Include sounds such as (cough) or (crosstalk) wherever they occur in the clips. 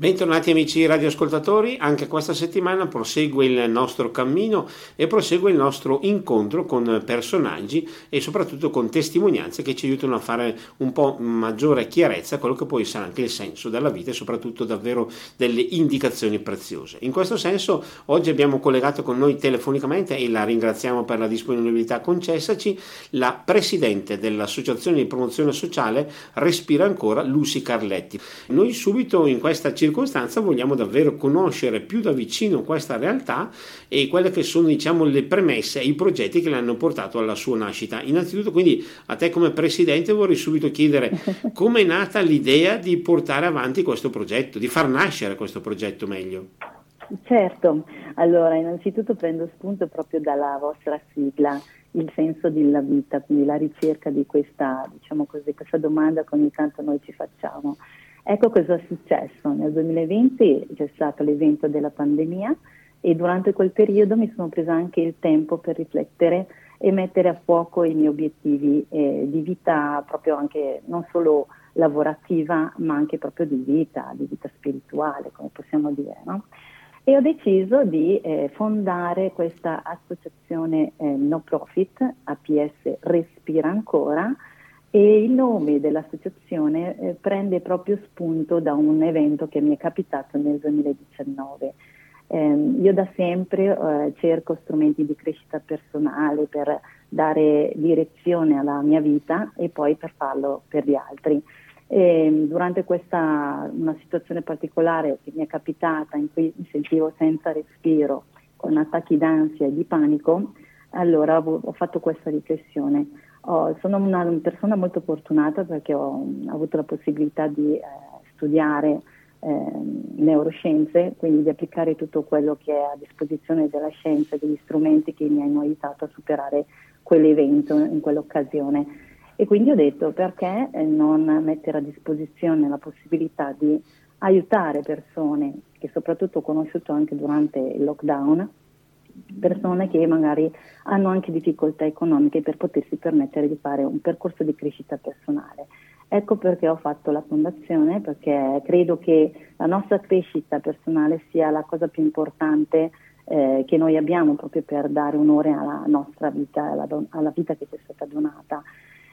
Bentornati amici radioascoltatori, anche questa settimana prosegue il nostro cammino e prosegue il nostro incontro con personaggi e soprattutto con testimonianze che ci aiutano a fare un po' maggiore chiarezza a quello che poi sarà anche il senso della vita e soprattutto davvero delle indicazioni preziose. In questo senso oggi abbiamo collegato con noi telefonicamente e la ringraziamo per la disponibilità concessaci la presidente dell'Associazione di Promozione Sociale Respira Ancora, Lucy Carletti. Noi subito in questa circostanza circostanza vogliamo davvero conoscere più da vicino questa realtà e quelle che sono diciamo, le premesse e i progetti che l'hanno portato alla sua nascita. Innanzitutto quindi a te come presidente vorrei subito chiedere (laughs) come è nata l'idea di portare avanti questo progetto, di far nascere questo progetto meglio. Certo, allora innanzitutto prendo spunto proprio dalla vostra sigla, il senso della vita, quindi la ricerca di questa, diciamo così, questa domanda che ogni tanto noi ci facciamo. Ecco cosa è successo. Nel 2020 c'è stato l'evento della pandemia e durante quel periodo mi sono presa anche il tempo per riflettere e mettere a fuoco i miei obiettivi eh, di vita proprio anche non solo lavorativa ma anche proprio di vita, di vita spirituale come possiamo dire. No? E ho deciso di eh, fondare questa associazione eh, no profit, APS Respira Ancora, e il nome dell'associazione eh, prende proprio spunto da un evento che mi è capitato nel 2019. Eh, io da sempre eh, cerco strumenti di crescita personale per dare direzione alla mia vita e poi per farlo per gli altri. E durante questa una situazione particolare che mi è capitata in cui mi sentivo senza respiro, con attacchi d'ansia e di panico, allora ho, ho fatto questa riflessione Oh, sono una persona molto fortunata perché ho, avuto la possibilità di eh, studiare eh, neuroscienze, quindi di applicare tutto quello che è a disposizione della scienza, degli strumenti che mi hanno aiutato a superare quell'evento in quell'occasione. E quindi ho detto perché eh, non mettere a disposizione la possibilità di aiutare persone che soprattutto ho conosciuto anche durante il lockdown, persone che magari hanno anche difficoltà economiche per potersi permettere di fare un percorso di crescita personale. Ecco perché ho fatto la fondazione, perché credo che la nostra crescita personale sia la cosa più importante eh, che noi abbiamo proprio per dare onore alla nostra vita, alla, don- alla vita che ci è stata donata.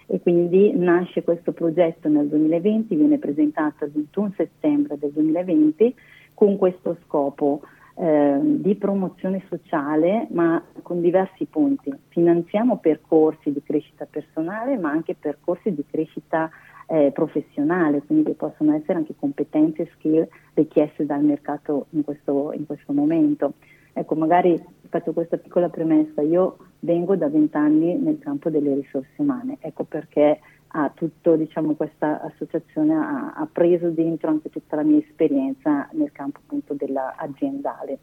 E quindi nasce questo progetto nel 2020, viene presentato il 21 settembre del 2020 con questo scopo eh, di promozione sociale, ma con diversi punti. Finanziamo percorsi di crescita personale, ma anche percorsi di crescita eh, professionale, quindi che possono essere anche competenze e skill richieste dal mercato in questo, in questo momento. Ecco, magari faccio questa piccola premessa, io vengo da vent'anni nel campo delle risorse umane, ecco perché ha tutto, diciamo, questa associazione ha, ha, preso dentro anche tutta la mia esperienza nel campo appunto dell'aziendale.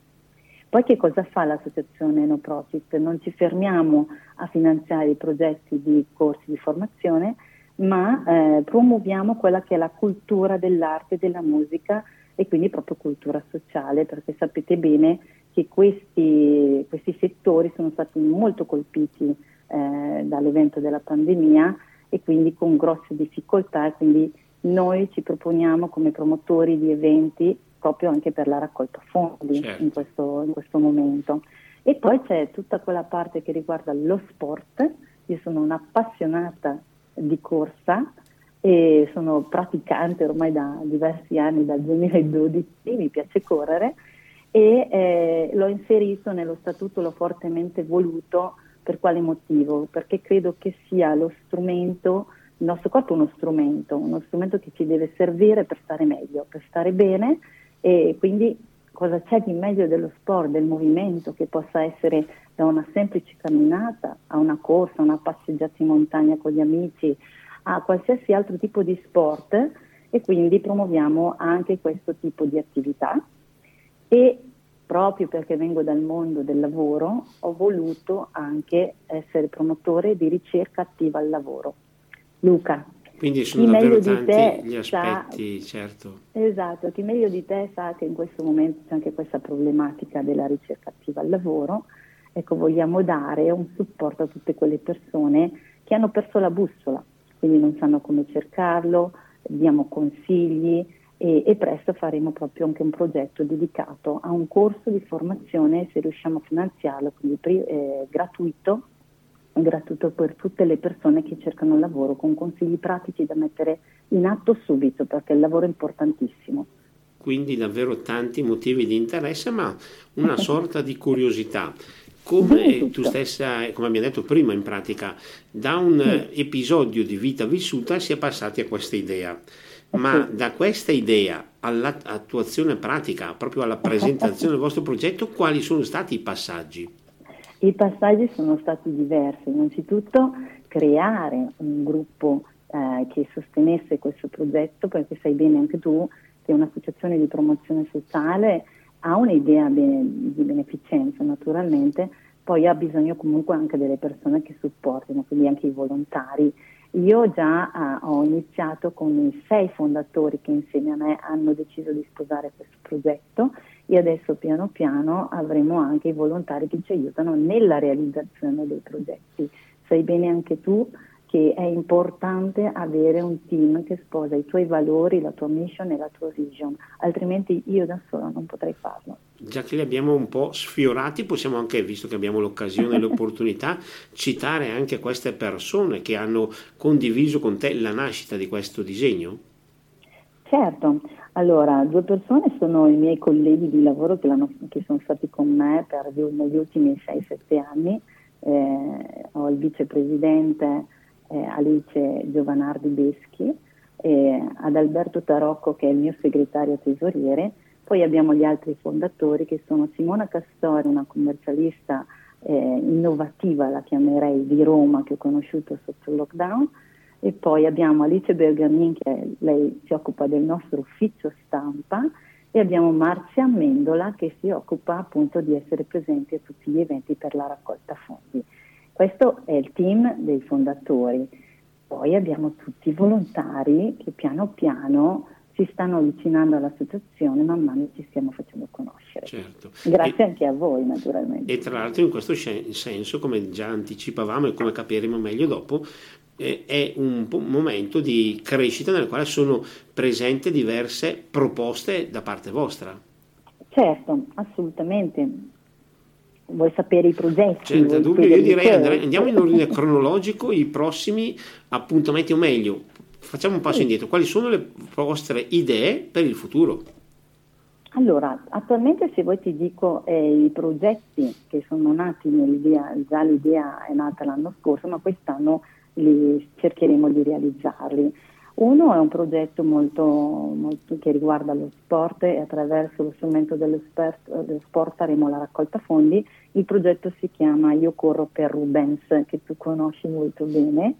Poi che cosa fa l'associazione No Profit? Non ci fermiamo a finanziare i progetti di corsi di formazione, ma eh, promuoviamo quella che è la cultura dell'arte e della musica e quindi proprio cultura sociale, perché sapete bene che questi, questi settori sono stati molto colpiti eh, dall'evento della pandemia e quindi con grosse difficoltà e quindi noi ci proponiamo come promotori di eventi proprio anche per la raccolta fondi certo. in, questo, in questo momento. E poi c'è tutta quella parte che riguarda lo sport, io sono un'appassionata di corsa e sono praticante ormai da diversi anni, dal 2012, mi piace correre e eh, l'ho inserito nello statuto, l'ho fortemente voluto per quale motivo? Perché credo che sia lo strumento, il nostro corpo è uno strumento, uno strumento che ci deve servire per stare meglio, per stare bene. E quindi cosa c'è di meglio dello sport, del movimento che possa essere da una semplice camminata a una corsa, una passeggiata in montagna con gli amici, a qualsiasi altro tipo di sport? E quindi promuoviamo anche questo tipo di attività. E proprio perché vengo dal mondo del lavoro, ho voluto anche essere promotore di ricerca attiva al lavoro. Luca. Quindi sono davvero tanti gli aspetti, sa, certo. Esatto, chi meglio di te sa che in questo momento c'è anche questa problematica della ricerca attiva al lavoro. Ecco, vogliamo dare un supporto a tutte quelle persone che hanno perso la bussola, quindi non sanno come cercarlo, diamo consigli, e, e, presto faremo proprio anche un progetto dedicato a un corso di formazione, se riusciamo a finanziarlo, quindi eh, gratuito, gratuito per tutte le persone che cercano lavoro, con consigli pratici da mettere in atto subito, perché il lavoro è importantissimo. Quindi davvero tanti motivi di interesse, ma una (laughs) sorta di curiosità. Come tu stessa, come abbiamo detto prima in pratica, da un episodio di vita vissuta si è passati a questa idea ma da questa idea all'attuazione pratica, proprio alla presentazione del vostro progetto, quali sono stati i passaggi? I passaggi sono stati diversi. Innanzitutto creare un gruppo eh, che sostenesse questo progetto, perché sai bene anche tu che un'associazione di promozione sociale ha un'idea di beneficenza naturalmente, poi ha bisogno comunque anche delle persone che supportino, quindi anche i volontari io già uh, ho iniziato con i sei fondatori che insieme a me hanno deciso di sposare questo progetto e adesso piano piano avremo anche i volontari che ci aiutano nella realizzazione dei progetti. Sai bene anche tu che è importante avere un team che sposa i tuoi valori, la tua mission e la tua vision, altrimenti io da sola non potrei farlo. Già che li abbiamo un po' sfiorati, possiamo anche, visto che abbiamo l'occasione e l'opportunità, (laughs) citare anche queste persone che hanno condiviso con te la nascita di questo disegno? Certo, allora due persone sono i miei colleghi di lavoro che, che sono stati con me per, negli ultimi 6-7 anni, eh, ho il vicepresidente eh, Alice Giovanardi Beschi, eh, ad Alberto Tarocco che è il mio segretario tesoriere, poi abbiamo gli altri fondatori che sono Simona Castori, una commercialista eh, innovativa, la chiamerei di Roma, che ho conosciuto sotto il lockdown, e poi abbiamo Alice Bergamin che lei si occupa del nostro ufficio stampa. E abbiamo Marzia Mendola che si occupa appunto di essere presenti a tutti gli eventi per la raccolta fondi. Questo è il team dei fondatori. Poi abbiamo tutti i volontari che piano piano si stanno avvicinando all'associazione, man mano ci stiamo facendo conoscere. Certo. Grazie e, anche a voi naturalmente. E tra l'altro in questo senso, come già anticipavamo e come capiremo meglio dopo, eh, è un momento di crescita nel quale sono presenti diverse proposte da parte vostra. Certo, assolutamente vuoi sapere i progetti? Senza dubbio, io direi andare, andiamo in ordine cronologico, i prossimi appuntamenti, o meglio, facciamo un passo sì. indietro. Quali sono le vostre idee per il futuro? Allora, attualmente se voi ti dico eh, i progetti che sono nati nell'idea, già l'idea è nata l'anno scorso, ma quest'anno li cercheremo di realizzarli. Uno è un progetto molto, molto, che riguarda lo sport e attraverso lo strumento dello sport, dello sport faremo la raccolta fondi. Il progetto si chiama Io corro per Rubens, che tu conosci molto bene.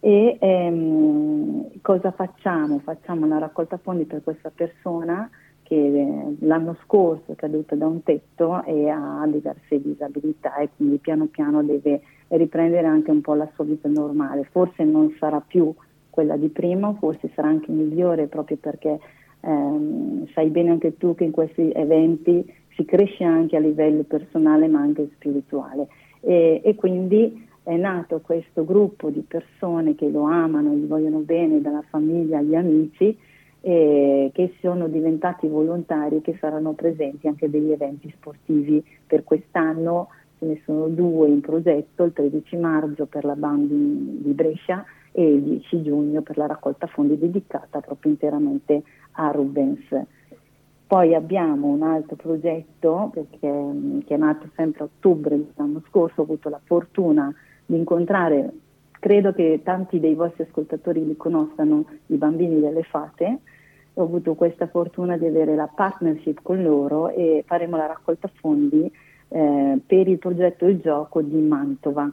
E ehm, cosa facciamo? Facciamo una raccolta fondi per questa persona che eh, l'anno scorso è caduta da un tetto e ha diverse disabilità e quindi piano piano deve riprendere anche un po' la sua vita normale. Forse non sarà più quella di prima, forse sarà anche migliore proprio perché ehm, sai bene anche tu che in questi eventi si cresce anche a livello personale ma anche spirituale e, e quindi è nato questo gruppo di persone che lo amano, gli vogliono bene, dalla famiglia agli amici, eh, che sono diventati volontari che saranno presenti anche degli eventi sportivi per quest'anno. Ce ne sono due in progetto, il 13 maggio per la Bandi di Brescia e il 10 giugno per la raccolta fondi dedicata proprio interamente a Rubens. Poi abbiamo un altro progetto perché, che è nato sempre a ottobre dell'anno scorso, ho avuto la fortuna di incontrare, credo che tanti dei vostri ascoltatori li conoscano, i bambini delle fate, ho avuto questa fortuna di avere la partnership con loro e faremo la raccolta fondi eh, per il progetto Il Gioco di Mantova.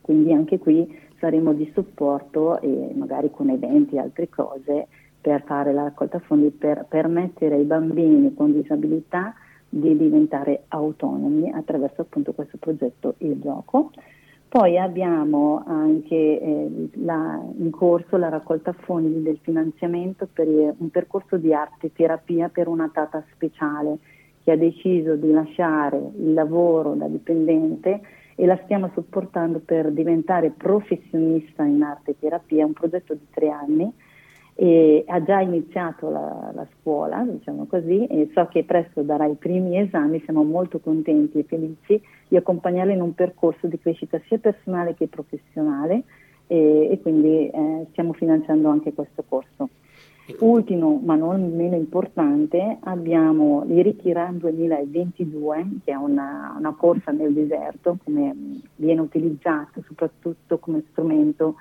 Quindi anche qui saremo di supporto e magari con eventi e altre cose per fare la raccolta fondi per permettere ai bambini con disabilità di diventare autonomi attraverso appunto questo progetto Il Gioco. Poi abbiamo anche eh, la, in corso la raccolta fondi del finanziamento per un percorso di arte terapia per una tata speciale che ha deciso di lasciare il lavoro da dipendente e la stiamo supportando per diventare professionista in arte terapia, è un progetto di tre anni e ha già iniziato la, la, scuola, diciamo così, e so che presto darà i primi esami, siamo molto contenti e felici di accompagnarla in un percorso di crescita sia personale che professionale e, e quindi eh, stiamo finanziando anche questo corso. Ultimo, ma non meno importante, abbiamo l'Irikiran 2022, che è una, una corsa nel deserto, come viene utilizzato soprattutto come strumento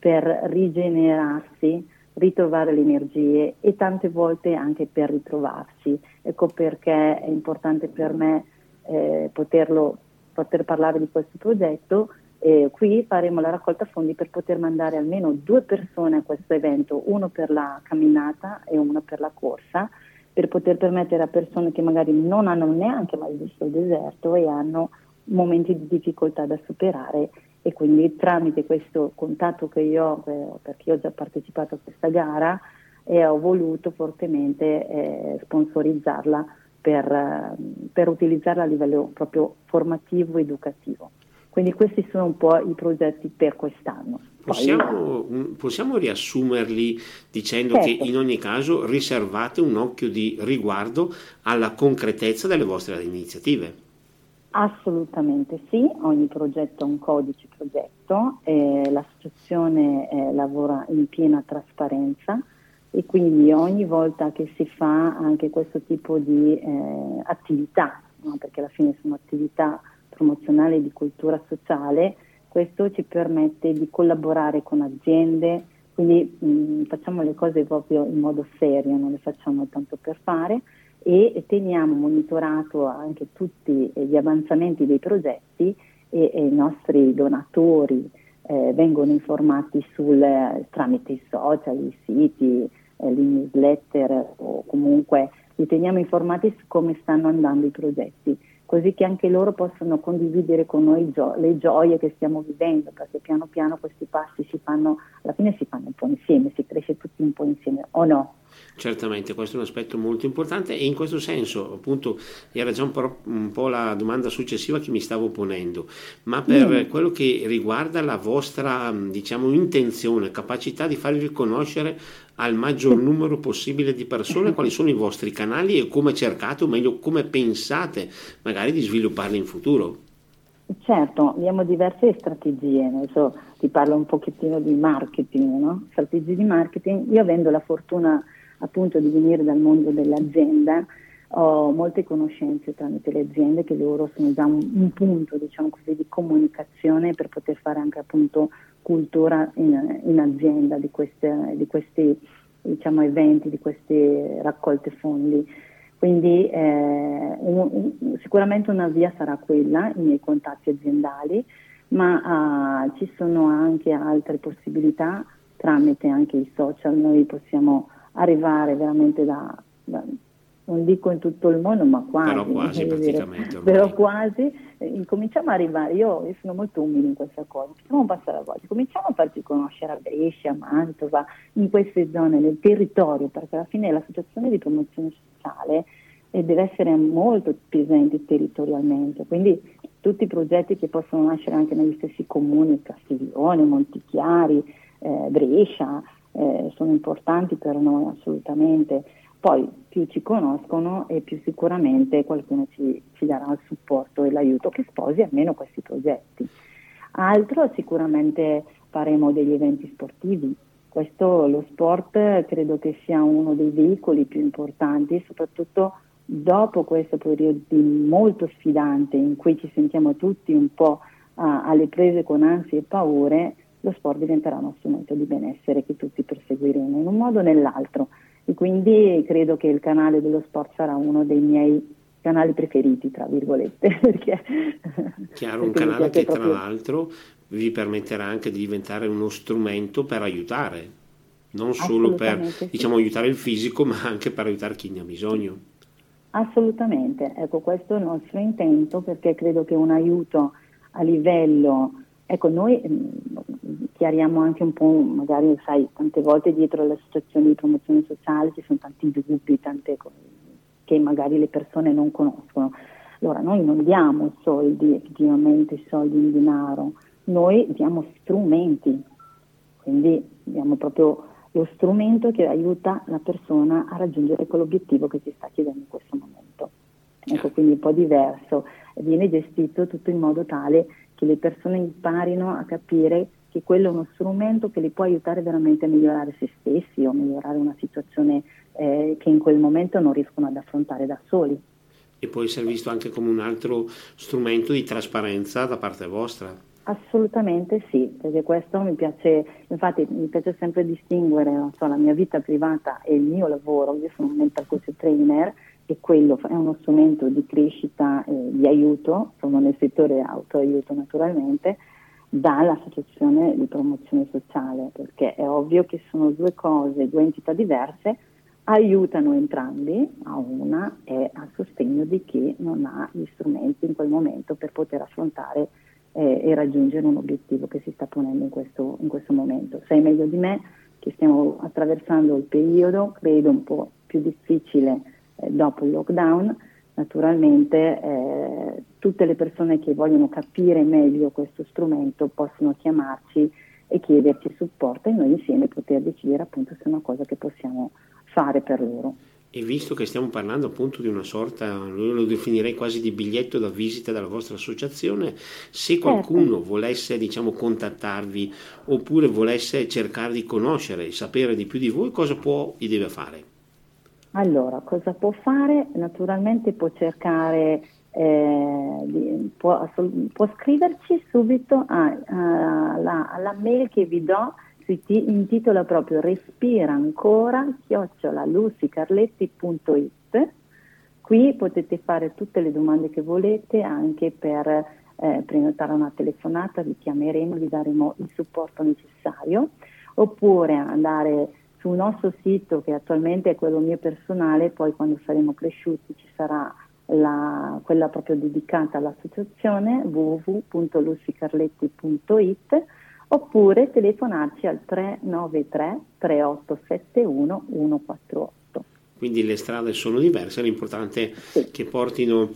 per rigenerarsi ritrovare le energie e tante volte anche per ritrovarsi. Ecco perché è importante per me eh, poterlo, poter parlare di questo progetto. Eh, qui faremo la raccolta fondi per poter mandare almeno due persone a questo evento, uno per la camminata e uno per la corsa, per poter permettere a persone che magari non hanno neanche mai visto il deserto e hanno momenti di difficoltà da superare e quindi tramite questo contatto che io ho, eh, perché io ho già partecipato a questa gara e ho voluto fortemente eh, sponsorizzarla per, eh, per, utilizzarla a livello proprio formativo e educativo. Quindi questi sono un po' i progetti per quest'anno. Possiamo, possiamo riassumerli dicendo certo. che in ogni caso riservate un occhio di riguardo alla concretezza delle vostre iniziative. Assolutamente sì, ogni progetto ha un codice progetto, eh, l'associazione eh, lavora in piena trasparenza e quindi ogni volta che si fa anche questo tipo di eh, attività, no? perché alla fine sono attività promozionali di cultura sociale, questo ci permette di collaborare con aziende, quindi mh, facciamo le cose proprio in modo serio, non le facciamo tanto per fare e teniamo monitorato anche tutti gli avanzamenti dei progetti e, e i nostri donatori eh, vengono informati sul, tramite i social, i siti, eh, le newsletter o comunque li teniamo informati su come stanno andando i progetti così che anche loro possano condividere con noi gio- le gioie che stiamo vivendo, perché piano piano questi passi si fanno, alla fine si fanno un po' insieme, si cresce tutti un po' insieme, o no? Certamente, questo è un aspetto molto importante e in questo senso, appunto, era già un po', un po la domanda successiva che mi stavo ponendo, ma per mm. quello che riguarda la vostra, diciamo, intenzione, capacità di farvi riconoscere al maggior numero possibile di persone quali sono i vostri canali e come cercate, o meglio, come pensate magari di svilupparli in futuro. Certo, abbiamo diverse strategie, adesso ti parlo un pochettino di marketing, no? strategie di marketing. Io avendo la fortuna appunto di venire dal mondo dell'azienda, ho molte conoscenze tramite le aziende che loro sono già un, un punto diciamo così, di comunicazione per poter fare anche appunto cultura in, in azienda di, queste, di questi diciamo, eventi, di queste raccolte fondi. Quindi eh, un, un, sicuramente una via sarà quella, i miei contatti aziendali, ma uh, ci sono anche altre possibilità tramite anche i social, noi possiamo arrivare veramente da, da non dico in tutto il mondo, ma quasi. Però quasi praticamente. Però quasi, eh, incominciamo a arrivare, io, io, sono molto umile in questa cosa, facciamo passare la voce, cominciamo a farci conoscere a Brescia, a Mantova, in queste zone del territorio, perché alla fine l'associazione di promozione sociale eh, deve essere molto presente territorialmente, quindi tutti i progetti che possono nascere anche negli stessi comuni, Castiglione, Montichiari, eh, Brescia, eh, sono importanti per noi assolutamente. Poi più ci conoscono e più sicuramente qualcuno ci, ci darà il supporto e l'aiuto che sposi almeno questi progetti. Altro sicuramente faremo degli eventi sportivi. Questo, lo sport credo che sia uno dei veicoli più importanti, soprattutto dopo questo periodo molto sfidante in cui ci sentiamo tutti un po' uh, alle prese con ansie e paure, lo sport diventerà uno strumento di benessere che tutti perseguiremo in un modo o nell'altro e quindi credo che il canale dello sport sarà uno dei miei canali preferiti, tra virgolette. (laughs) Perché, Chiaro, un canale che proprio... tra l'altro vi permetterà anche di diventare uno strumento per aiutare, non solo per sì. diciamo, aiutare il fisico, (laughs) ma anche per aiutare chi ne ha bisogno. Assolutamente, ecco questo è il nostro intento perché credo che un aiuto a livello Ecco, noi mh, chiariamo anche un po', magari sai, tante volte dietro alle associazioni di promozione sociale ci sono tanti dubbi, tante cose che magari le persone non conoscono. Allora, noi non diamo soldi, effettivamente soldi in denaro, noi diamo strumenti, quindi diamo proprio lo strumento che aiuta la persona a raggiungere quell'obiettivo che si sta chiedendo in questo momento. Ecco, quindi un po' diverso, viene gestito tutto in modo tale che le persone imparino a capire che quello è uno strumento che li può aiutare veramente a migliorare se stessi o migliorare una situazione eh, che in quel momento non riescono ad affrontare da soli. E può essere visto anche come un altro strumento di trasparenza da parte vostra. Assolutamente sì, perché questo mi piace, infatti mi piace sempre distinguere so, la mia vita privata e il mio lavoro, io sono un mental coach trainer e quello è uno strumento di crescita e di aiuto, sono nel settore autoaiuto naturalmente, dall'associazione di promozione sociale, perché è ovvio che sono due cose, due entità diverse, aiutano entrambi a una e a sostegno di chi non ha gli strumenti in quel momento per poter affrontare eh, e raggiungere un obiettivo che si sta ponendo in questo, in questo momento. Sai meglio di me che stiamo attraversando il periodo, credo un po' più difficile eh, dopo il lockdown, naturalmente eh, tutte le persone che vogliono capire meglio questo strumento possono chiamarci e chiederci supporto e noi insieme poter decidere appunto se è una cosa che possiamo fare per loro. E visto che stiamo parlando appunto di una sorta, io lo definirei quasi di biglietto da visita della vostra associazione, se certo. qualcuno certo. volesse diciamo contattarvi oppure volesse cercare di conoscere e sapere di più di voi, cosa può e deve fare? Allora, cosa può fare? Naturalmente può cercare, eh, può, può, scriverci subito alla, alla mail che vi do si intitola proprio Respira ancora, chiocciola lucicarletti.it. Qui potete fare tutte le domande che volete anche per eh, prenotare una telefonata, vi chiameremo, vi daremo il supporto necessario, oppure andare sul nostro sito che attualmente è quello mio personale, poi quando saremo cresciuti ci sarà la, quella proprio dedicata all'associazione www.lucicarletti.it oppure telefonarci al 393 3871 148. Quindi le strade sono diverse, l'importante è sì. che portino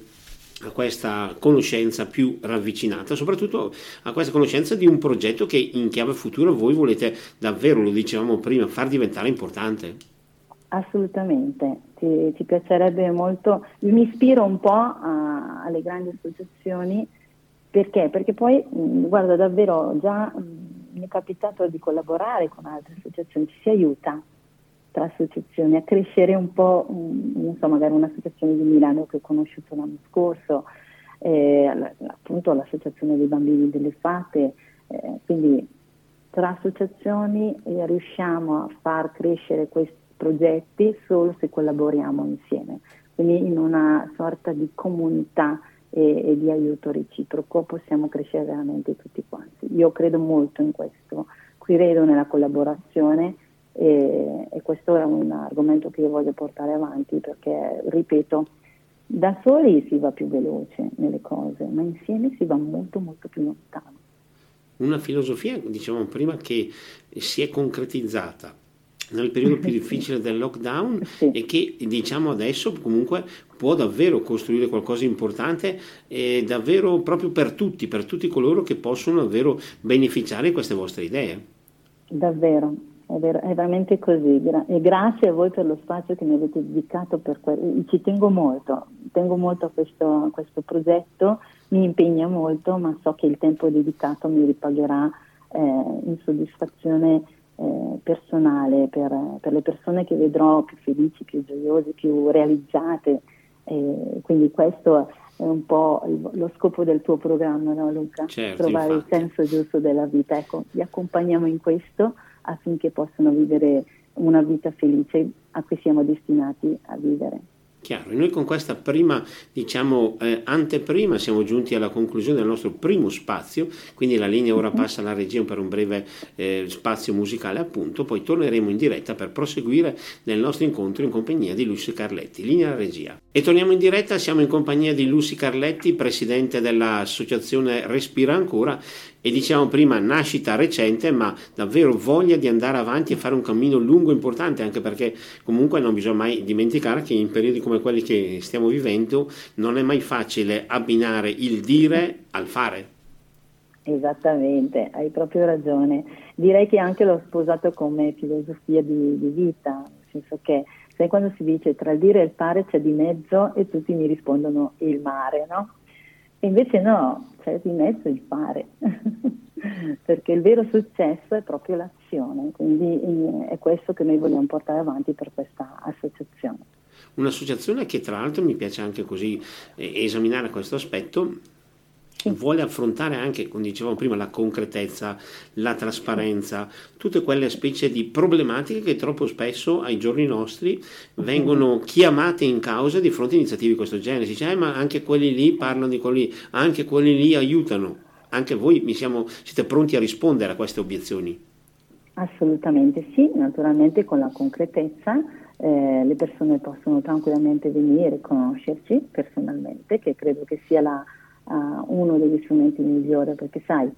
a questa conoscenza più ravvicinata, soprattutto a questa conoscenza di un progetto che in chiave futura voi volete davvero, lo dicevamo prima, far diventare importante. Assolutamente, ci, ci piacerebbe molto, mi ispiro un po' a, alle grandi associazioni perché? Perché poi, guarda, davvero già mi è capitato di collaborare con altre associazioni, ci si aiuta tra associazioni a crescere un po', non so, magari un'associazione di Milano che ho conosciuto l'anno scorso, eh, appunto l'associazione dei bambini delle fate, eh, quindi tra associazioni eh, riusciamo a far crescere questi progetti solo se collaboriamo insieme, quindi in una sorta di comunità e, e, di aiuto reciproco possiamo crescere veramente tutti quanti. Io credo molto in questo, credo nella collaborazione e, e questo è un argomento che io voglio portare avanti perché, ripeto, da soli si va più veloce nelle cose, ma insieme si va molto molto più lontano. Una filosofia, dicevamo prima, che si è concretizzata nel periodo più (laughs) difficile del lockdown sì. e che diciamo adesso comunque può davvero costruire qualcosa di importante e davvero proprio per tutti, per tutti coloro che possono davvero beneficiare di queste vostre idee. Davvero, è, ver- è veramente così Gra- e grazie a voi per lo spazio che mi avete dedicato, per que- ci tengo molto, tengo molto a questo, a questo progetto, mi impegna molto ma so che il tempo dedicato mi ripagherà eh, in soddisfazione eh, personale per, per, le persone che vedrò più felici, più gioiose, più realizzate. Eh, quindi questo è un po' lo scopo del tuo programma, no Luca? Certo, Trovare infatti. il senso giusto della vita. Ecco, vi accompagniamo in questo affinché possano vivere una vita felice a cui siamo destinati a vivere. Chiaro, e noi con questa prima, diciamo, eh, anteprima siamo giunti alla conclusione del nostro primo spazio, quindi la linea ora passa alla regia per un breve eh, spazio musicale appunto, poi torneremo in diretta per proseguire nel nostro incontro in compagnia di Lucy Carletti, linea alla regia. E torniamo in diretta, siamo in compagnia di Lucy Carletti, presidente dell'associazione Respira Ancora e diciamo prima nascita recente ma davvero voglia di andare avanti e fare un cammino lungo e importante anche perché comunque non bisogna mai dimenticare che in periodi come quelli che stiamo vivendo non è mai facile abbinare il dire al fare Esattamente, hai proprio ragione. Direi che anche l'ho sposato come filosofia di, di vita, nel senso che sai quando si dice tra il dire e il fare c'è di mezzo e tutti mi rispondono il mare, no? E invece no, c'è di mezzo il fare, (laughs) perché il vero successo è proprio l'azione, quindi eh, è questo che noi vogliamo portare avanti per questa associazione. Un'associazione che tra l'altro mi piace anche così eh, esaminare questo aspetto, vuole affrontare anche, come dicevamo prima, la concretezza, la trasparenza, tutte quelle specie di problematiche che troppo spesso ai giorni nostri vengono chiamate in causa di fronte a iniziative di questo genere. Si dice, eh, ma anche quelli lì parlano di quelli, anche quelli lì aiutano. Anche voi siamo, siete pronti a rispondere a queste obiezioni? Assolutamente sì, naturalmente con la concretezza eh, le persone possono tranquillamente venire, conoscerci personalmente, che credo che sia la, uh, uno degli strumenti migliori, perché sai,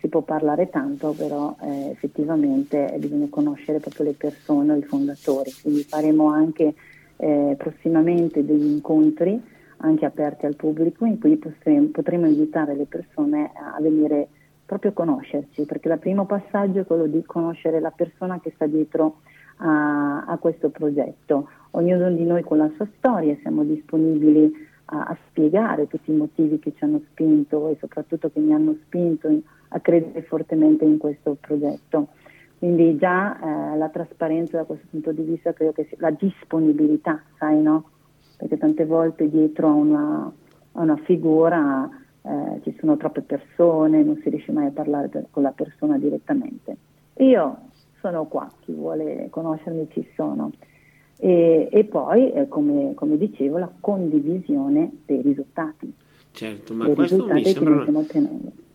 si può parlare tanto, però eh, effettivamente bisogna conoscere proprio le persone, i fondatori, quindi faremo anche eh, prossimamente degli incontri anche aperti al pubblico in cui potremo, potremo invitare le persone a venire proprio a conoscerci, perché il primo passaggio è quello di conoscere la persona che sta dietro a, a questo progetto. Ognuno di noi con la sua storia siamo disponibili a, a, spiegare tutti i motivi che ci hanno spinto e soprattutto che mi hanno spinto a credere fortemente in questo progetto. Quindi già eh, la trasparenza da questo punto di vista credo che sia la disponibilità, sai no? Perché tante volte dietro a una, a una figura eh, ci sono troppe persone, non si riesce mai a parlare per, con la persona direttamente. Io sono qua, chi vuole conoscermi ci sono. E, e poi, eh, come, come, dicevo, la condivisione dei risultati. Certo, ma questo mi sembra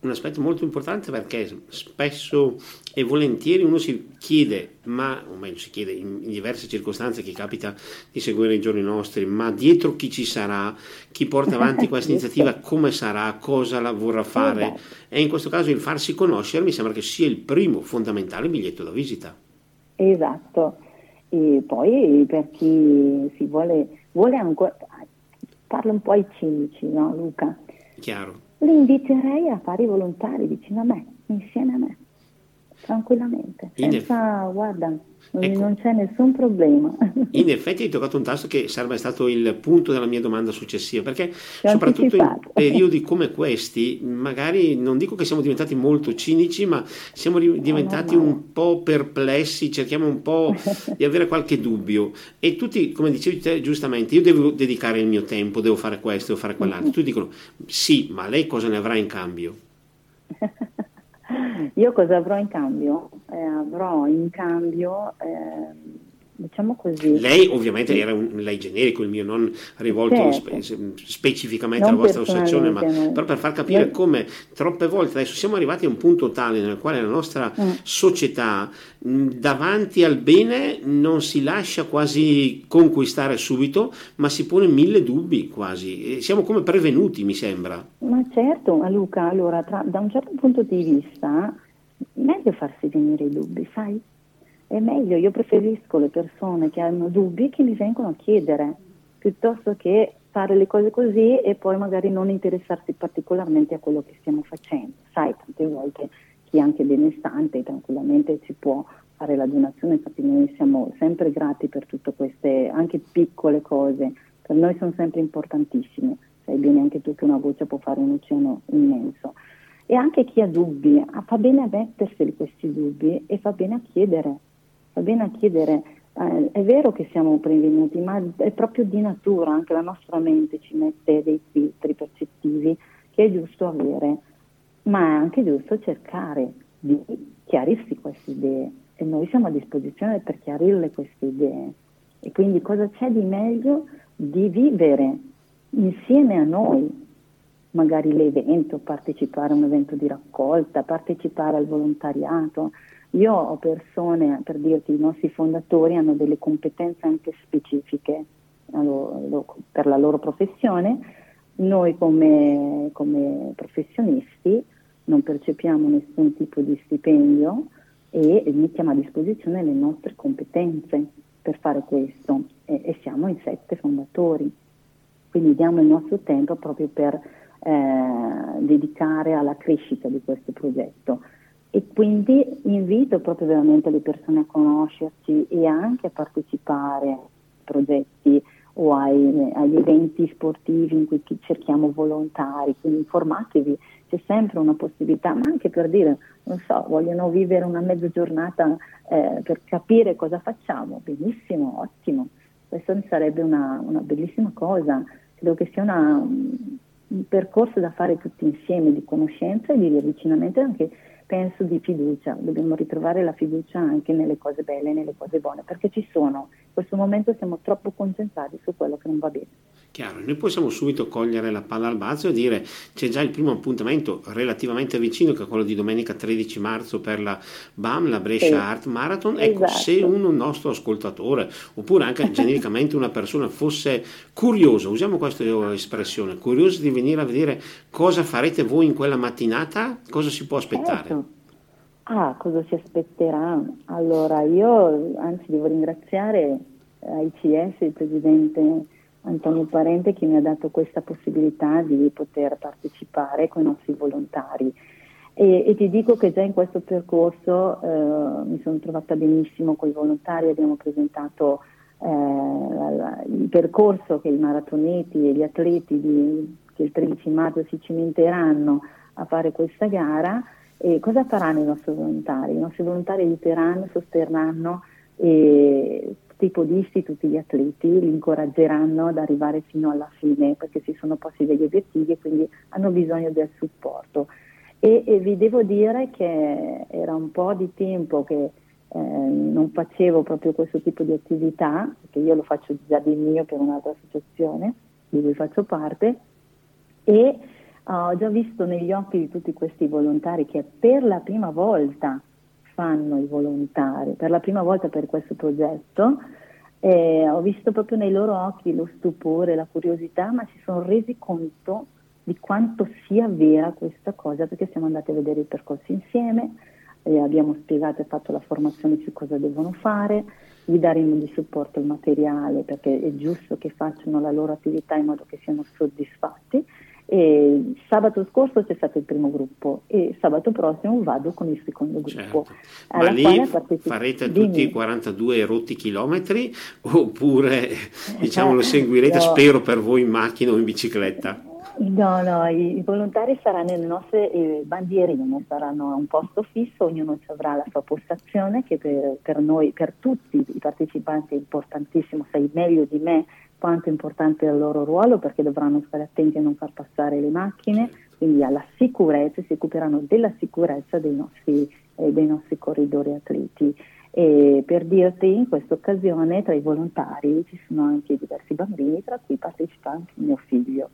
un aspetto molto importante perché spesso e volentieri uno si chiede, ma o meglio si chiede in, in diverse circostanze che capita di seguire i giorni nostri, ma dietro chi ci sarà, chi porta (laughs) avanti questa iniziativa, come sarà, cosa la vorrà fare. Esatto. E in questo caso il farsi conoscere mi sembra che sia il primo fondamentale biglietto da visita. Esatto, e poi per chi si vuole, vuole ancora, parlo un po' ai cinici, no Luca? Chiaro. Li inviterei a fare i volontari vicino a me, insieme a me, tranquillamente, senza, eff- guarda, ecco. non c'è nessun problema. (laughs) In effetti hai toccato un tasto che sarebbe stato il punto della mia domanda successiva, perché C'è soprattutto in periodi (laughs) come questi, magari non dico che siamo diventati molto cinici, ma siamo diventati un po' perplessi, cerchiamo un po' (laughs) di avere qualche dubbio e tutti, come dicevi te giustamente, io devo dedicare il mio tempo, devo fare questo, devo fare quell'altro, tutti dicono sì, ma lei cosa ne avrà in cambio? Io cosa avrò in cambio? Eh, avrò in cambio, eh, diciamo così... Lei ovviamente era un lei generico, il mio non rivolto certo. spe- specificamente non alla vostra associazione, ma no. però per far capire Io... come troppe volte adesso siamo arrivati a un punto tale nel quale la nostra mm. società davanti al bene non si lascia quasi conquistare subito, ma si pone mille dubbi quasi. Siamo come prevenuti, mi sembra. Ma certo, Luca, allora tra, da un certo punto di vista meglio farsi venire i dubbi, sai? È meglio, io preferisco le persone che hanno dubbi che mi vengono a chiedere, piuttosto che fare le cose così e poi magari non interessarsi particolarmente a quello che stiamo facendo. Sai, tante volte chi è anche benestante tranquillamente ci può fare la donazione, infatti noi siamo sempre grati per tutte queste anche piccole cose, per noi sono sempre importantissime, sai bene anche tu che una voce può fare un oceano immenso. E anche chi ha dubbi, ah, fa bene a metterseli questi dubbi e fa bene a chiedere, fa bene a chiedere, eh, è vero che siamo prevenuti, ma è proprio di natura, anche la nostra mente ci mette dei filtri percettivi che è giusto avere ma è anche giusto cercare di chiarirsi queste idee e noi siamo a disposizione per chiarirle queste idee. E quindi cosa c'è di meglio di vivere insieme a noi magari l'evento, partecipare a un evento di raccolta, partecipare al volontariato. Io ho persone, per dirti, i nostri fondatori hanno delle competenze anche specifiche per la loro professione. Noi come, come professionisti non percepiamo nessun tipo di stipendio e mettiamo a disposizione le nostre competenze per fare questo e, e siamo in sette fondatori. Quindi diamo il nostro tempo proprio per eh, dedicare alla crescita di questo progetto. E quindi invito proprio veramente le persone a conoscerci e anche a partecipare a progetti o ai, agli eventi sportivi in cui cerchiamo volontari, quindi informatevi, c'è sempre una possibilità, ma anche per dire, non so, vogliono vivere una mezza giornata eh, per capire cosa facciamo, benissimo, ottimo, questo sarebbe una, una bellissima cosa, credo che sia una, un percorso da fare tutti insieme di conoscenza e di riavvicinamento anche penso di fiducia, dobbiamo ritrovare la fiducia anche nelle cose belle, nelle cose buone, perché ci sono. In questo momento siamo troppo concentrati su quello che non va bene. Chiaro, noi possiamo subito cogliere la palla al balzo e dire c'è già il primo appuntamento relativamente vicino che è quello di domenica 13 marzo per la BAM, la Brescia sì. Art Marathon. Ecco, esatto. se un nostro ascoltatore oppure anche (laughs) genericamente una persona fosse curioso, usiamo questa espressione, curioso di venire a vedere cosa farete voi in quella mattinata, cosa si può aspettare? Certo. Ah, cosa si aspetterà? Allora, io anzi devo ringraziare ICS, il presidente Antonio Parente che mi ha dato questa possibilità di poter partecipare con i nostri volontari. E, e ti dico che già in questo percorso eh, mi sono trovata benissimo con i volontari, abbiamo presentato eh, la, il percorso che i maratoneti e gli atleti di, che il 13 marzo si cimenteranno a fare questa gara. E cosa faranno i nostri volontari? I nostri volontari aiuteranno, sosterranno e tipo di tutti gli atleti li incoraggeranno ad arrivare fino alla fine perché si sono posti degli obiettivi e quindi hanno bisogno del supporto. E, e vi devo dire che era un po' di tempo che eh, non facevo proprio questo tipo di attività, perché io lo faccio già di mio per un'altra associazione di cui faccio parte, e ho già visto negli occhi di tutti questi volontari che per la prima volta fanno i volontari per la prima volta per questo progetto. Eh, ho visto proprio nei loro occhi lo stupore, la curiosità, ma si sono resi conto di quanto sia vera questa cosa perché siamo andati a vedere il percorso insieme, eh, abbiamo spiegato e fatto la formazione su cosa devono fare, gli daremo di supporto il materiale perché è giusto che facciano la loro attività in modo che siano soddisfatti e sabato scorso c'è stato il primo gruppo e sabato prossimo vado con il secondo gruppo. Certo. Ma lì farete tutti i 42 rotti chilometri oppure (laughs) diciamo lo seguirete, (laughs) no. spero per voi in macchina o in bicicletta? No, no, i, i volontari saranno nelle nostre eh, bandierine, saranno a un posto fisso, ognuno avrà la sua postazione che per, per noi, per tutti i partecipanti è importantissimo, sai meglio di me quanto è importante il loro ruolo perché dovranno stare attenti a non far passare le macchine, quindi alla sicurezza, si occuperanno della sicurezza dei nostri, eh, dei nostri corridori atleti. E per dirti, in questa occasione tra i volontari ci sono anche diversi bambini, tra cui partecipa anche mio figlio.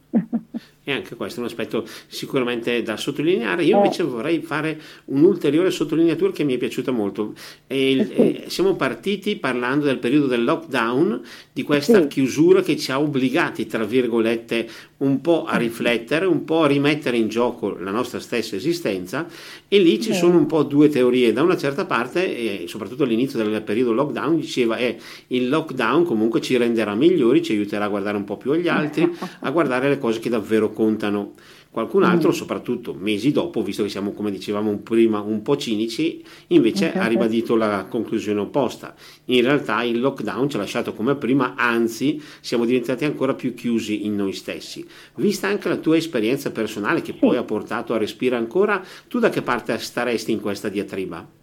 e anche questo è un aspetto sicuramente da sottolineare. Io eh. invece vorrei fare un'ulteriore sottolineatura che mi è piaciuta molto. E, eh sì. eh, siamo partiti parlando del periodo del lockdown, di questa sì. chiusura che ci ha obbligati, tra virgolette, un po' a riflettere, un po' a rimettere in gioco la nostra stessa esistenza e lì ci sono un po' due teorie. Da una certa parte, e soprattutto all'inizio del periodo lockdown, diceva eh, il lockdown comunque ci renderà migliori, ci aiuterà a guardare un po' più agli altri, a guardare le cose che davvero contano. Qualcun altro, mm. soprattutto mesi dopo, visto che siamo, come dicevamo prima, un po' cinici, invece ha ribadito la conclusione opposta. In realtà il lockdown ci ha lasciato come prima, anzi siamo diventati ancora più chiusi in noi stessi. Vista anche la tua esperienza personale che poi ha portato a respirare ancora, tu da che parte staresti in questa diatriba?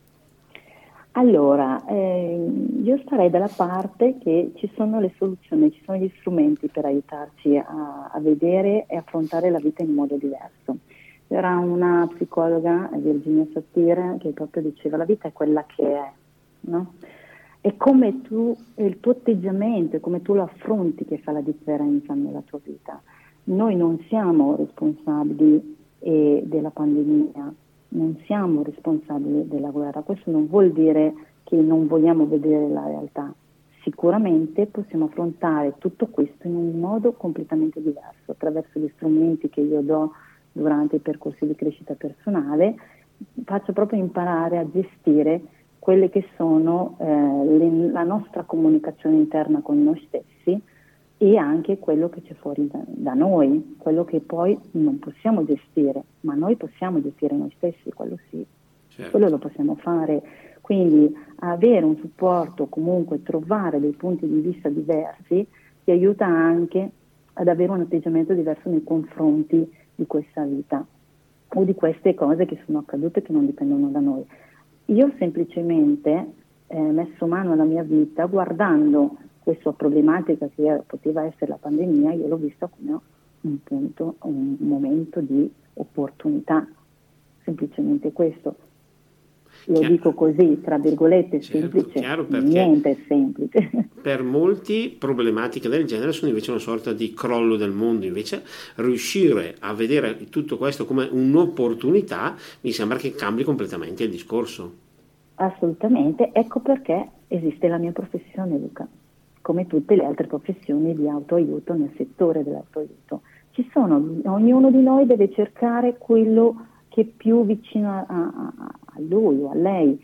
Allora, eh, io starei dalla parte che ci sono le soluzioni, ci sono gli strumenti per aiutarci a, a vedere e affrontare la vita in modo diverso. C'era una psicologa, Virginia Satir, che proprio diceva la vita è quella che è, no? È come tu, il tuo atteggiamento, è come tu lo affronti che fa la differenza nella tua vita. Noi non siamo responsabili eh, della pandemia, non siamo responsabili della guerra. Questo non vuol dire che non vogliamo vedere la realtà. Sicuramente possiamo affrontare tutto questo in un modo completamente diverso, attraverso gli strumenti che io do durante i percorsi di crescita personale, faccio proprio imparare a gestire quelle che sono eh, le, la nostra comunicazione interna con noi stessi e anche quello che c'è fuori da, da, noi, quello che poi non possiamo gestire, ma noi possiamo gestire noi stessi, quello sì, certo. quello lo possiamo fare. Quindi avere un supporto, comunque trovare dei punti di vista diversi, ti aiuta anche ad avere un atteggiamento diverso nei confronti di questa vita o di queste cose che sono accadute che non dipendono da noi. Io ho semplicemente eh, messo mano alla mia vita guardando questa problematica che poteva essere la pandemia, io l'ho vista come un punto, un momento di opportunità, semplicemente questo. Lo chiaro. dico così, tra virgolette, certo, semplice, niente è semplice. (laughs) Per molti problematiche del genere sono invece una sorta di crollo del mondo, invece riuscire a vedere tutto questo come un'opportunità mi sembra che cambi completamente il discorso. Assolutamente, ecco perché esiste la mia professione Luca, come tutte le altre professioni di autoaiuto nel settore dell'autoaiuto. Sono, ognuno di noi deve cercare quello che è più vicino a, a, a lui o a lei.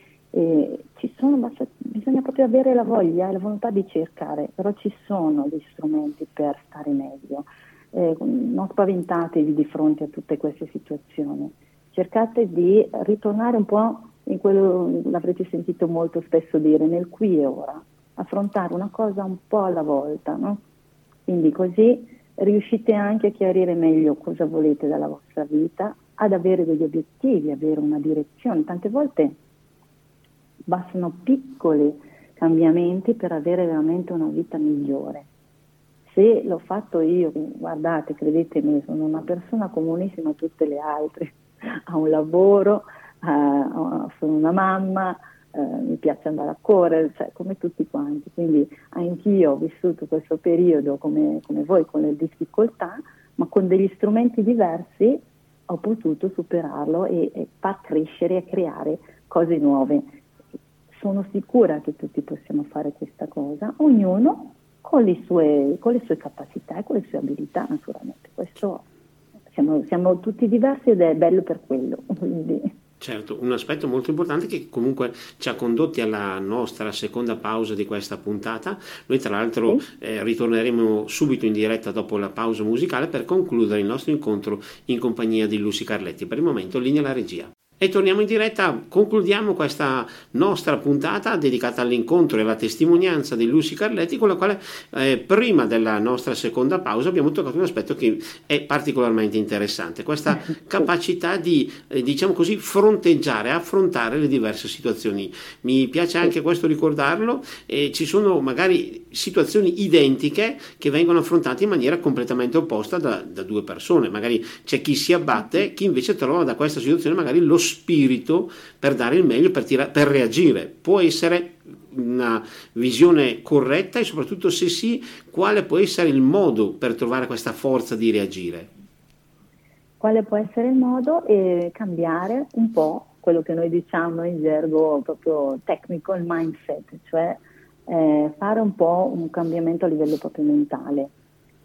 Sono, basta, bisogna proprio avere la voglia e la volontà di cercare, però ci sono dei strumenti per stare meglio. Eh, non spaventatevi di fronte a tutte queste situazioni, cercate di ritornare un po' in quello l'avrete sentito molto spesso dire, nel qui e ora, affrontare una cosa un po' alla volta, no? Quindi così riuscite anche a chiarire meglio cosa volete dalla vostra vita, ad avere degli obiettivi, avere una direzione. Tante volte bastano piccoli cambiamenti per avere veramente una vita migliore. Se l'ho fatto io, guardate, credetemi, sono una persona comunissima a tutte le altre, (laughs) ha un lavoro, uh, sono una mamma, uh, mi piace andare a correre, cioè, come tutti quanti. Quindi anch'io ho vissuto questo periodo come, come voi con le difficoltà, ma con degli strumenti diversi ho potuto superarlo e, e far crescere e creare cose nuove. Sono sicura che tutti possiamo fare questa cosa, ognuno con le sue, con le sue capacità e con le sue abilità naturalmente. Questo, siamo, siamo tutti diversi ed è bello per quello. (laughs) Quindi. Certo, un aspetto molto importante che comunque ci ha condotti alla nostra seconda pausa di questa puntata. Noi tra l'altro eh, ritorneremo subito in diretta dopo la pausa musicale per concludere il nostro incontro in compagnia di Lucy Carletti. Per il momento linea la regia. E torniamo in diretta, concludiamo questa nostra puntata dedicata all'incontro e alla testimonianza di Lucy Carletti con la quale eh, prima della nostra seconda pausa abbiamo toccato un aspetto che è particolarmente interessante, questa (laughs) capacità di, eh, diciamo così, fronteggiare, affrontare le diverse situazioni. Mi piace anche questo ricordarlo, eh, ci sono magari situazioni identiche che vengono affrontate in maniera completamente opposta da, da due persone, magari c'è chi si abbatte, chi invece trova da questa situazione magari lo spirito per dare il meglio, per, tira- per reagire. Può essere una visione corretta e soprattutto se sì, quale può essere il modo per trovare questa forza di reagire? Quale può essere il modo? E cambiare un po' quello che noi diciamo in gergo proprio tecnico, il mindset, cioè eh, fare un po' un cambiamento a livello proprio mentale.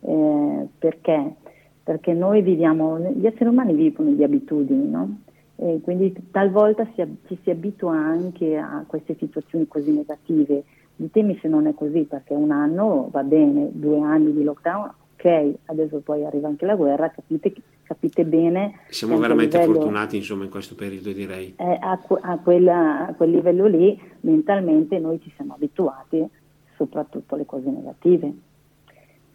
Eh, perché? Perché noi viviamo, gli esseri umani vivono di abitudini, no? E quindi talvolta si, ci si abitua anche a queste situazioni così negative. Ditemi se non è così, perché un anno va bene, due anni di lockdown, ok, adesso poi arriva anche la guerra, capite, capite bene. Siamo veramente livello, fortunati insomma in questo periodo direi. Eh, a, a, quella, a, quel livello lì mentalmente noi ci siamo abituati soprattutto alle cose negative.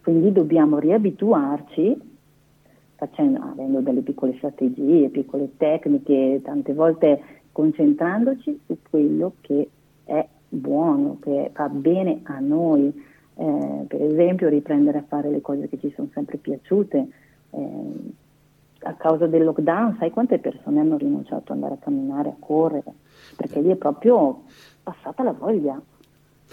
Quindi dobbiamo riabituarci facendo, avendo delle piccole strategie, piccole tecniche, tante volte concentrandoci su quello che è buono, che fa bene a noi. Eh, per esempio riprendere a fare le cose che ci sono sempre piaciute. Eh, a causa del lockdown, sai quante persone hanno rinunciato ad andare a camminare, a correre? Perché lì è proprio passata la voglia.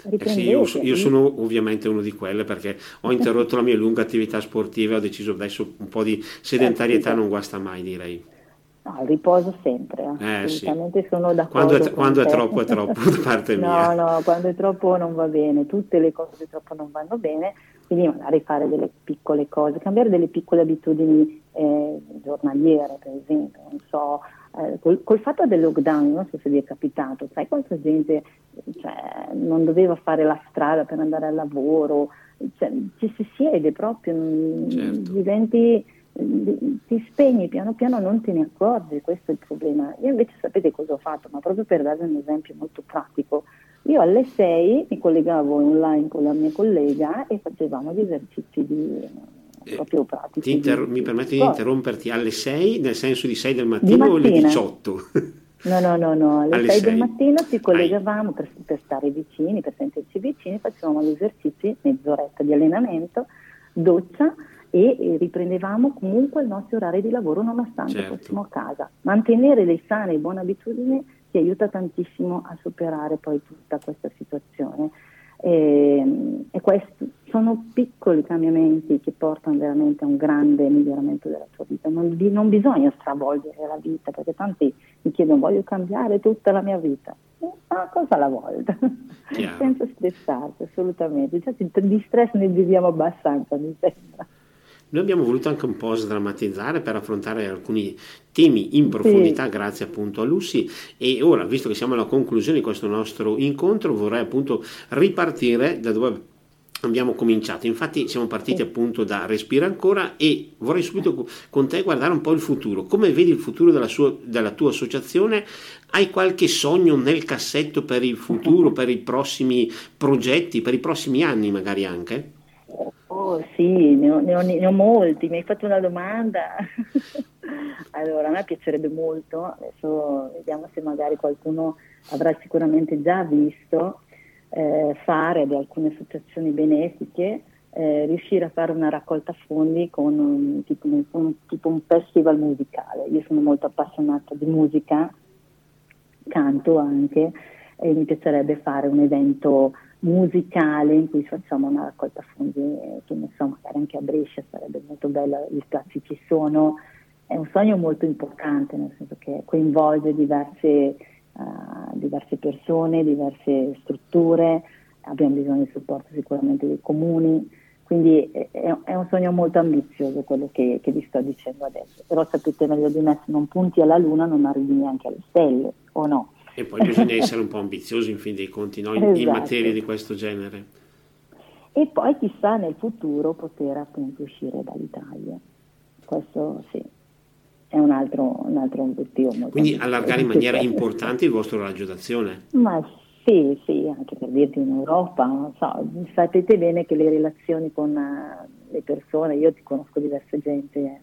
Eh sì, io, io, sono ovviamente uno di quelle perché ho interrotto la mia lunga attività sportiva e ho deciso adesso un po' di sedentarietà eh, non guasta mai direi. No, il riposo sempre, eh, assolutamente sì. sono d'accordo. Quando, è, quando è, troppo è troppo da parte (laughs) mia. No, no, quando è troppo non va bene, tutte le cose troppo non vanno bene, quindi magari fare delle piccole cose, cambiare delle piccole abitudini eh, giornaliere, per esempio, non so, eh, col, col, fatto del lockdown, non so se vi è capitato, sai quanta gente cioè, non doveva fare la strada per andare al lavoro, cioè, ci si siede proprio, certo. diventi, ti spegni piano piano, non te ne accorgi, questo è il problema. Io invece sapete cosa ho fatto, ma proprio per darvi un esempio molto pratico, io alle 6 mi collegavo online con la mia collega e facevamo gli esercizi di proprio pratici. Inter- mi permetti di interromperti alle 6, nel senso di 6 del mattino o alle 18? (laughs) No, no, no, no. alle, alle 6, 6 del mattino ci collegavamo per, per, stare vicini, per sentirci vicini, facevamo gli esercizi, mezz'oretta di allenamento, doccia e riprendevamo comunque il nostro orario di lavoro nonostante certo. fossimo a casa. Mantenere le sane e buone abitudini ti aiuta tantissimo a superare poi tutta questa situazione. E, e questi sono piccoli cambiamenti che portano veramente a un grande miglioramento della tua vita. Non, non bisogna stravolgere la vita, perché tanti mi chiedono voglio cambiare tutta la mia vita. Una cosa alla volta, (laughs) senza stressarsi assolutamente. Cioè, di stress ne viviamo abbastanza, mi sembra. Noi abbiamo voluto anche un po' sdrammatizzare per affrontare alcuni temi in profondità sì. grazie appunto a Lucy e ora visto che siamo alla conclusione di questo nostro incontro vorrei appunto ripartire da dove abbiamo cominciato. Infatti siamo partiti appunto da Respira ancora e vorrei subito con te guardare un po' il futuro. Come vedi il futuro della, sua, della tua associazione? Hai qualche sogno nel cassetto per il futuro, per i prossimi progetti, per i prossimi anni magari anche? Oh sì, ne ho, ne, ho, ne ho, molti, mi hai fatto una domanda. (laughs) allora, a me piacerebbe molto, adesso vediamo se magari qualcuno avrà sicuramente già visto, eh, fare di alcune associazioni benefiche, eh, riuscire a fare una raccolta fondi con un, tipo, un, tipo un festival musicale. Io sono molto appassionata di musica, canto anche, e mi piacerebbe fare un evento musicale in cui facciamo una raccolta fondi, eh, che ne so, magari anche a Brescia sarebbe molto bello, gli spazi ci sono, è un sogno molto importante, nel senso che coinvolge diverse, diverse persone, diverse strutture, abbiamo bisogno di supporto sicuramente dei comuni, quindi è, è un sogno molto ambizioso quello che, che, vi sto dicendo adesso, però sapete meglio di me se non punti alla luna non arrivi neanche alle stelle, o no? E poi bisogna essere un po' ambiziosi in fin dei conti no? in, esatto. in materie di questo genere. E poi chissà nel futuro poter appunto uscire dall'Italia. Questo sì, è un altro, un altro obiettivo. Quindi allargare in maniera importante il vostro raggio d'azione. Ma sì, sì, anche per dirti in Europa, non so, sapete bene che le relazioni con uh, le persone, io ti conosco diverse gente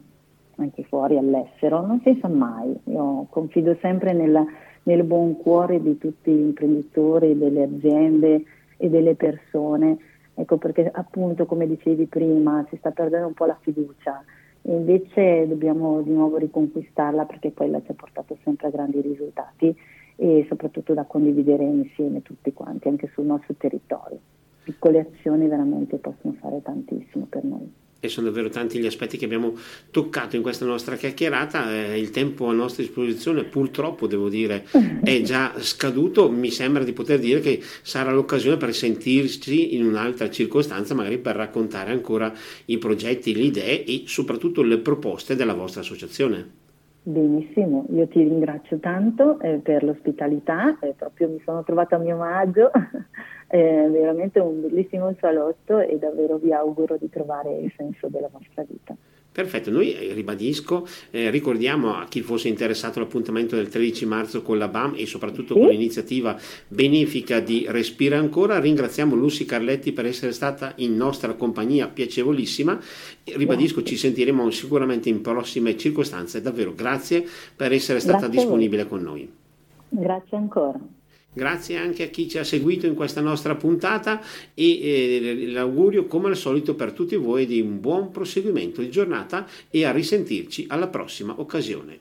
anche fuori all'estero, non si sa mai, io confido sempre nella nel buon cuore di tutti gli imprenditori, delle aziende e delle persone. Ecco perché appunto come dicevi prima si sta perdendo un po' la fiducia e invece dobbiamo di nuovo riconquistarla perché quella ci ha portato sempre a grandi risultati e soprattutto da condividere insieme tutti quanti anche sul nostro territorio. Piccole azioni veramente possono fare tantissimo per noi e sono davvero tanti gli aspetti che abbiamo toccato in questa nostra chiacchierata. Eh, il tempo a nostra disposizione, purtroppo devo dire, è già scaduto. Mi sembra di poter dire che sarà l'occasione per sentirci in un'altra circostanza, magari per raccontare ancora i progetti, le idee e soprattutto le proposte della vostra associazione. Benissimo, io ti ringrazio tanto eh, per l'ospitalità, eh, proprio mi sono trovata a mio agio, (laughs) è veramente un bellissimo salotto e davvero vi auguro di trovare il senso della vostra vita. Perfetto, noi eh, ribadisco, eh, ricordiamo a chi fosse interessato l'appuntamento del 13 marzo con la BAM e soprattutto sì. con l'iniziativa benefica di Respira Ancora. Ringraziamo Lucy Carletti per essere stata in nostra compagnia, piacevolissima. Ribadisco, ci sentiremo sicuramente in prossime circostanze. Davvero grazie per essere stata grazie disponibile con noi. Grazie ancora. Grazie anche a chi ci ha seguito in questa nostra puntata e eh, l'augurio come al solito per tutti voi di un buon proseguimento di giornata e a risentirci alla prossima occasione.